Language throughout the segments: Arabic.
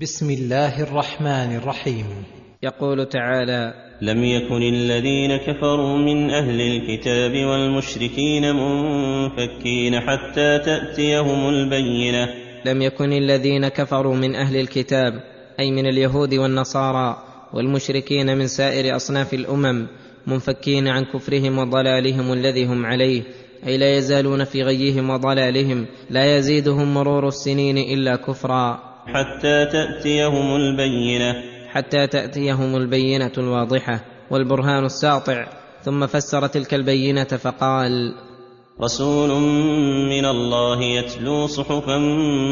بسم الله الرحمن الرحيم. يقول تعالى لم يكن الذين كفروا من أهل الكتاب والمشركين منفكين حتى تأتيهم البينة. لم يكن الذين كفروا من أهل الكتاب أي من اليهود والنصارى والمشركين من سائر أصناف الأمم منفكين عن كفرهم وضلالهم الذي هم عليه أي لا يزالون في غيهم وضلالهم لا يزيدهم مرور السنين إلا كفرا. حتى تأتيهم البينة. حتى تأتيهم البينة الواضحة والبرهان الساطع. ثم فسر تلك البينة فقال رسول من الله يتلو صحفا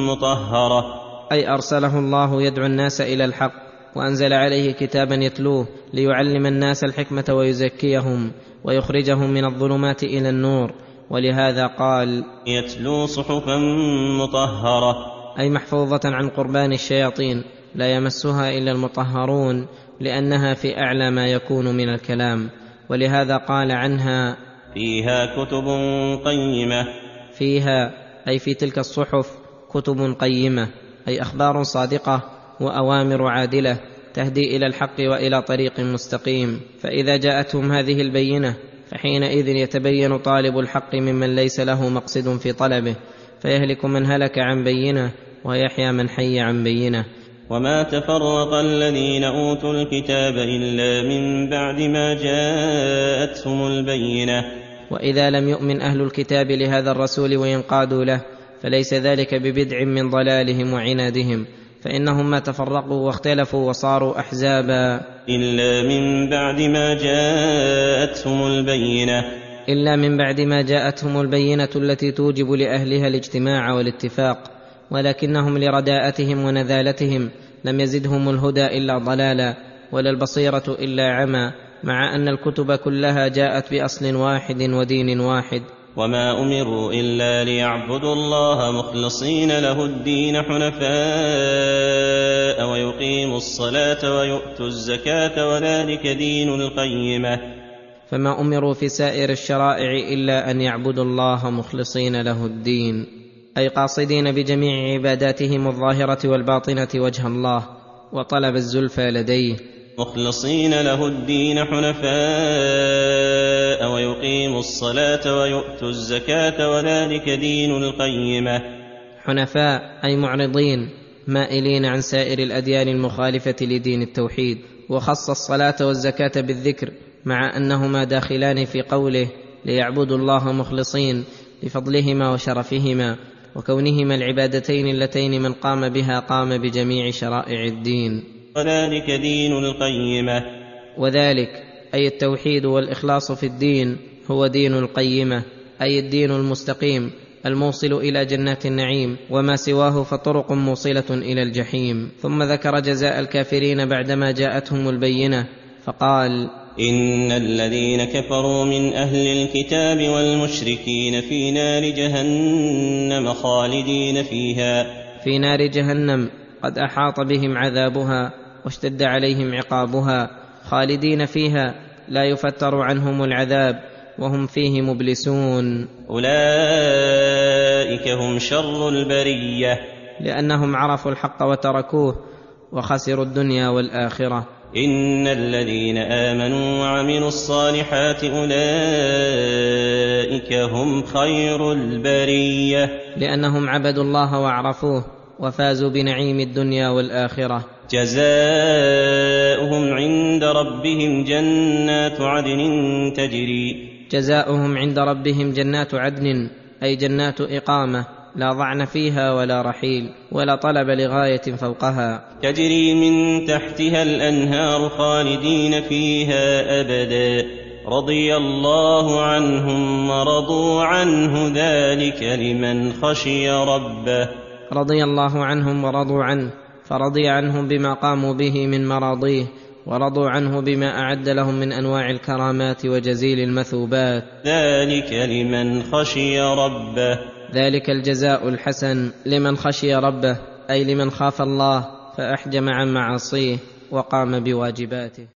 مطهرة. أي أرسله الله يدعو الناس إلى الحق وأنزل عليه كتابا يتلوه ليعلم الناس الحكمة ويزكيهم ويخرجهم من الظلمات إلى النور. ولهذا قال يتلو صحفا مطهرة. أي محفوظة عن قربان الشياطين لا يمسها إلا المطهرون لأنها في أعلى ما يكون من الكلام. ولهذا قال عنها فيها كتب قيمة. فيها أي في تلك الصحف كتب قيمة أي أخبار صادقة وأوامر عادلة تهدي إلى الحق وإلى طريق مستقيم. فإذا جاءتهم هذه البينة فحينئذ يتبين طالب الحق ممن ليس له مقصد في طلبه. فيهلك من هلك عن بينة ويحيى من حي عن بينة. وما تفرق الذين أوتوا الكتاب إلا من بعد ما جاءتهم البينة. وإذا لم يؤمن أهل الكتاب لهذا الرسول وينقادوا له فليس ذلك ببدع من ضلالهم وعنادهم. فإنهم ما تفرقوا واختلفوا وصاروا أحزابا. إلا من بعد ما جاءتهم البينة. إلا من بعد ما جاءتهم البينة التي توجب لأهلها الاجتماع والاتفاق. ولكنهم لرداءتهم ونذالتهم لم يزدهم الهدى إلا ضلالا ولا البصيرة إلا عمى مع أن الكتب كلها جاءت بأصل واحد ودين واحد. وما أمروا إلا ليعبدوا الله مخلصين له الدين حنفاء ويقيموا الصلاة ويؤتوا الزكاة وذلك دين القيمة. فما أمروا في سائر الشرائع إلا أن يعبدوا الله مخلصين له الدين. أي قاصدين بجميع عباداتهم الظاهرة والباطنة وجه الله وطلب الزلفى لديه. مخلصين له الدين حنفاء ويقيموا الصلاة ويؤتوا الزكاة وذلك دين القيمة. حنفاء أي معرضين مائلين عن سائر الأديان المخالفة لدين التوحيد. وخص الصلاة والزكاة بالذكر مع أنهما داخلان في قوله ليعبدوا الله مخلصين لفضلهما وشرفهما. وكونهما العبادتين اللتين من قام بها قام بجميع شرائع الدين. وذلك دين القيمة. وذلك أي التوحيد والإخلاص في الدين هو دين القيمة أي الدين المستقيم الموصل إلى جنات النعيم وما سواه فطرق موصلة إلى الجحيم. ثم ذكر جزاء الكافرين بعدما جاءتهم البينة فقال إن الذين كفروا من أهل الكتاب والمشركين في نار جهنم خالدين فيها. في نار جهنم قد أحاط بهم عذابها واشتد عليهم عقابها خالدين فيها لا يفتر عنهم العذاب وهم فيه مبلسون. أولئك هم شر البرية. لأنهم عرفوا الحق وتركوه وخسروا الدنيا والآخرة. ان الذين امنوا وعملوا الصالحات اولئك هم خير البريه لانهم عبدوا الله وعرفوه وفازوا بنعيم الدنيا والاخره. جزاؤهم عند ربهم جنات عدن تجري. جزاؤهم عند ربهم جنات عدن أي جنات اقامه. لا ضعن فيها ولا رحيل ولا طلب لغاية فوقها. تجري من تحتها الأنهار خالدين فيها أبدا. رضي الله عنهم ورضوا عنه ذلك لمن خشي ربه. رضي الله عنهم ورضوا عنه فرضي عنهم بما قاموا به من مراضيه. ورضوا عنه بما أعد لهم من أنواع الكرامات وجزيل المثوبات. ذلك لمن خشي ربه. ذلك الجزاء الحسن لمن خشي ربه أي لمن خاف الله فأحجم عن معاصيه وقام بواجباته.